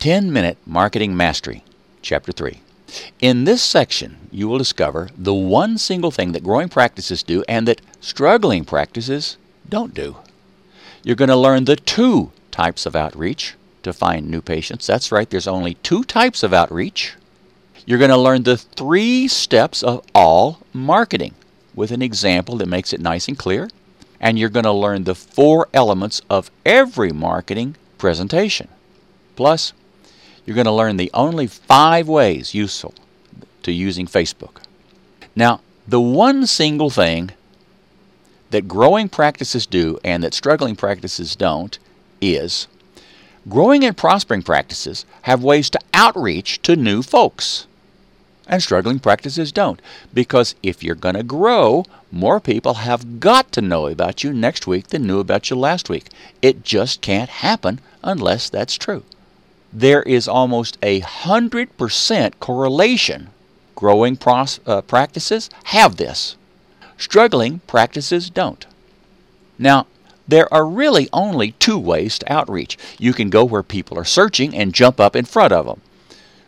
10 Minute Marketing Mastery, Chapter 3. In this section, you will discover the one single thing that growing practices do and that struggling practices don't do. You're going to learn the two types of outreach to find new patients. That's right, there's only two types of outreach. You're going to learn the three steps of all marketing with an example that makes it nice and clear. And you're going to learn the four elements of every marketing presentation. Plus, you're going to learn the only five ways useful to using Facebook. Now, the one single thing that growing practices do and that struggling practices don't is growing and prospering practices have ways to outreach to new folks. And struggling practices don't. Because if you're going to grow, more people have got to know about you next week than knew about you last week. It just can't happen unless that's true. There is almost a hundred percent correlation. Growing pros- uh, practices have this. Struggling practices don't. Now, there are really only two ways to outreach. You can go where people are searching and jump up in front of them.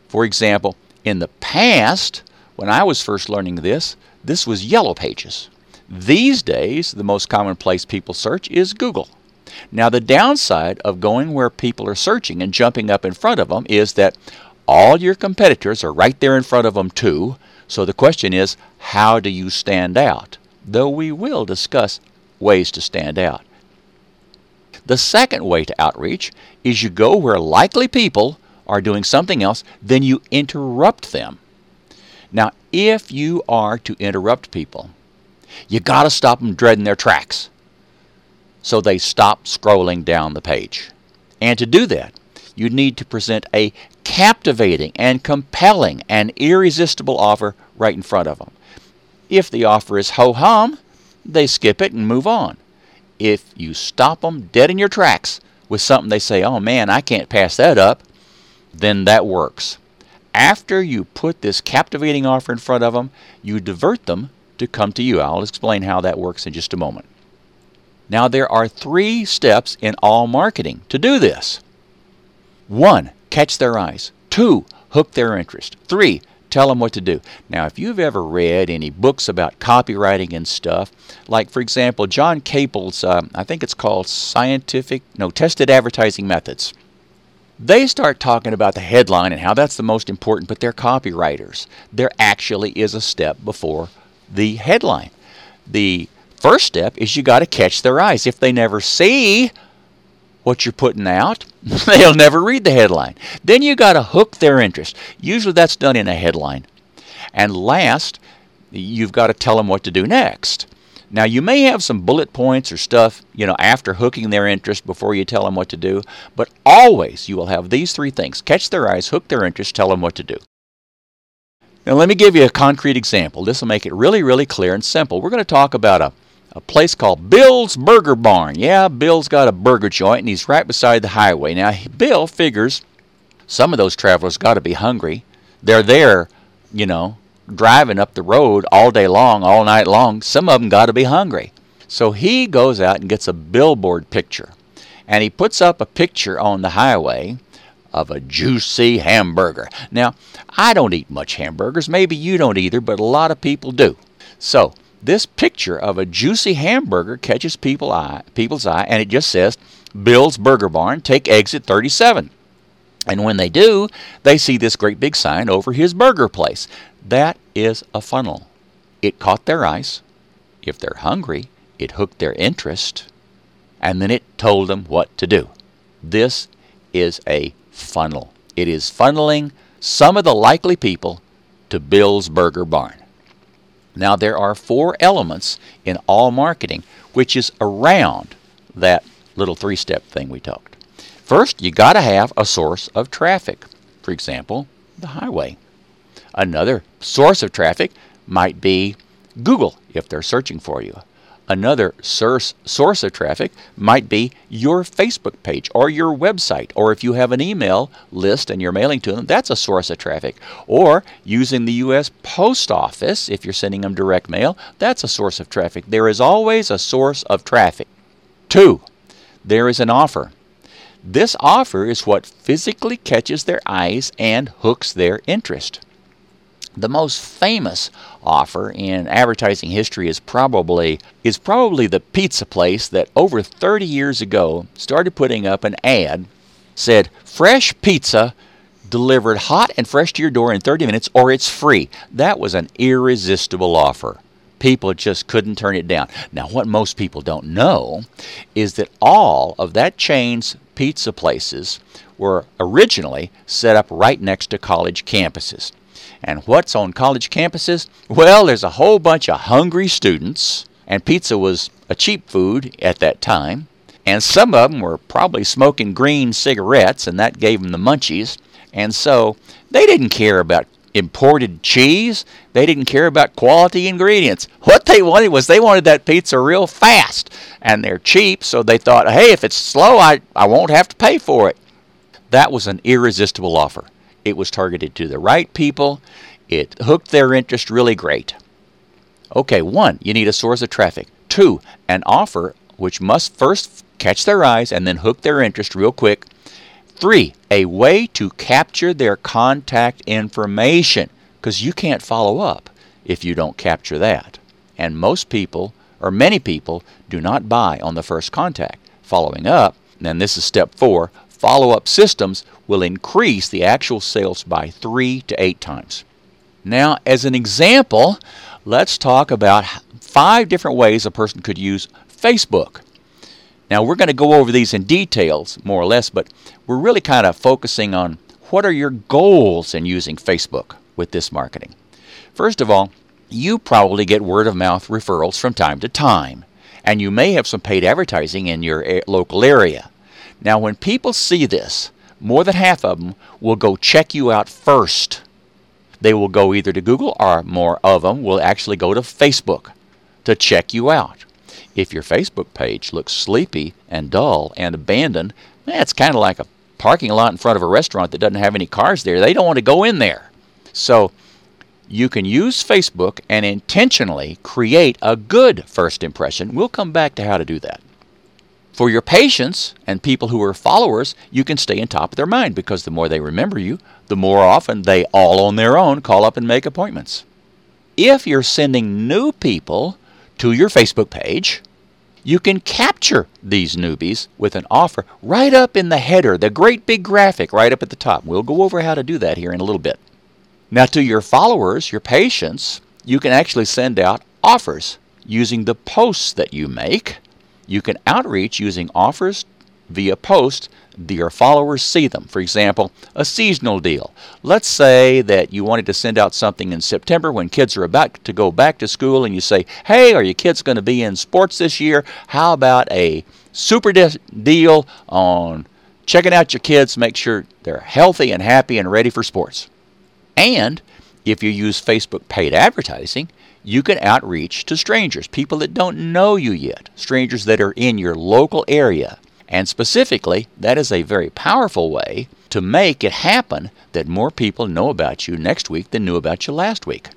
For example, in the past, when I was first learning this, this was Yellow Pages. These days, the most common place people search is Google. Now, the downside of going where people are searching and jumping up in front of them is that all your competitors are right there in front of them, too. So the question is, how do you stand out? Though we will discuss ways to stand out. The second way to outreach is you go where likely people are doing something else, then you interrupt them. Now, if you are to interrupt people, you got to stop them dead in their tracks so they stop scrolling down the page. And to do that, you need to present a captivating and compelling and irresistible offer right in front of them. If the offer is ho hum, they skip it and move on. If you stop them dead in your tracks with something they say, oh man, I can't pass that up, then that works. After you put this captivating offer in front of them, you divert them to come to you. I'll explain how that works in just a moment. Now, there are three steps in all marketing to do this. One, catch their eyes. Two, hook their interest. Three, tell them what to do. Now, if you've ever read any books about copywriting and stuff, like for example, John Caples, uh, I think it's called Scientific, no, Tested Advertising Methods they start talking about the headline and how that's the most important, but they're copywriters. There actually is a step before the headline. The first step is you got to catch their eyes. If they never see what you're putting out, they'll never read the headline. Then you got to hook their interest. Usually that's done in a headline. And last, you've got to tell them what to do next. Now, you may have some bullet points or stuff, you know, after hooking their interest before you tell them what to do, but always you will have these three things catch their eyes, hook their interest, tell them what to do. Now, let me give you a concrete example. This will make it really, really clear and simple. We're going to talk about a, a place called Bill's Burger Barn. Yeah, Bill's got a burger joint and he's right beside the highway. Now, Bill figures some of those travelers got to be hungry. They're there, you know, driving up the road all day long, all night long, some of them got to be hungry. So he goes out and gets a billboard picture. And he puts up a picture on the highway of a juicy hamburger. Now, I don't eat much hamburgers. Maybe you don't either, but a lot of people do. So, this picture of a juicy hamburger catches people eye, people's eye, and it just says, Bill's Burger Barn, take exit 37. And when they do, they see this great big sign over his burger place. That is a funnel. It caught their eyes. If they're hungry, it hooked their interest, and then it told them what to do. This is a funnel. It is funneling some of the likely people to Bill's Burger Barn. Now, there are four elements in all marketing, which is around that little three step thing we talked. First, you got to have a source of traffic. For example, the highway. Another source of traffic might be Google if they're searching for you. Another source, source of traffic might be your Facebook page or your website, or if you have an email list and you're mailing to them, that's a source of traffic. Or using the U.S. Post Office, if you're sending them direct mail, that's a source of traffic. There is always a source of traffic. Two, there is an offer. This offer is what physically catches their eyes and hooks their interest. The most famous offer in advertising history is probably is probably the pizza place that over 30 years ago started putting up an ad said fresh pizza delivered hot and fresh to your door in 30 minutes or it's free. That was an irresistible offer. People just couldn't turn it down. Now, what most people don't know is that all of that chain's pizza places were originally set up right next to college campuses. And what's on college campuses? Well, there's a whole bunch of hungry students, and pizza was a cheap food at that time. And some of them were probably smoking green cigarettes, and that gave them the munchies. And so they didn't care about imported cheese. They didn't care about quality ingredients. What they wanted was they wanted that pizza real fast. And they're cheap, so they thought, hey, if it's slow, I, I won't have to pay for it. That was an irresistible offer. It was targeted to the right people. It hooked their interest really great. Okay, one, you need a source of traffic. Two, an offer which must first catch their eyes and then hook their interest real quick. Three, a way to capture their contact information because you can't follow up if you don't capture that. And most people, or many people, do not buy on the first contact. Following up, and this is step four, follow up systems will increase the actual sales by three to eight times. Now, as an example, let's talk about five different ways a person could use Facebook. Now, we're going to go over these in details, more or less, but we're really kind of focusing on what are your goals in using Facebook with this marketing. First of all, you probably get word of mouth referrals from time to time, and you may have some paid advertising in your local area. Now, when people see this, more than half of them will go check you out first. They will go either to Google or more of them will actually go to Facebook to check you out. If your Facebook page looks sleepy and dull and abandoned, that's kind of like a parking lot in front of a restaurant that doesn't have any cars there. They don't want to go in there. So you can use Facebook and intentionally create a good first impression. We'll come back to how to do that. For your patients and people who are followers, you can stay on top of their mind because the more they remember you, the more often they all on their own call up and make appointments. If you're sending new people to your Facebook page, you can capture these newbies with an offer right up in the header, the great big graphic right up at the top. We'll go over how to do that here in a little bit. Now, to your followers, your patients, you can actually send out offers using the posts that you make you can outreach using offers via post your followers see them. For example, a seasonal deal. Let's say that you wanted to send out something in September when kids are about to go back to school and you say, hey, are your kids going to be in sports this year? How about a super deal on checking out your kids, make sure they're healthy and happy and ready for sports? And if you use Facebook paid advertising, you can outreach to strangers, people that don't know you yet, strangers that are in your local area. And specifically, that is a very powerful way to make it happen that more people know about you next week than knew about you last week.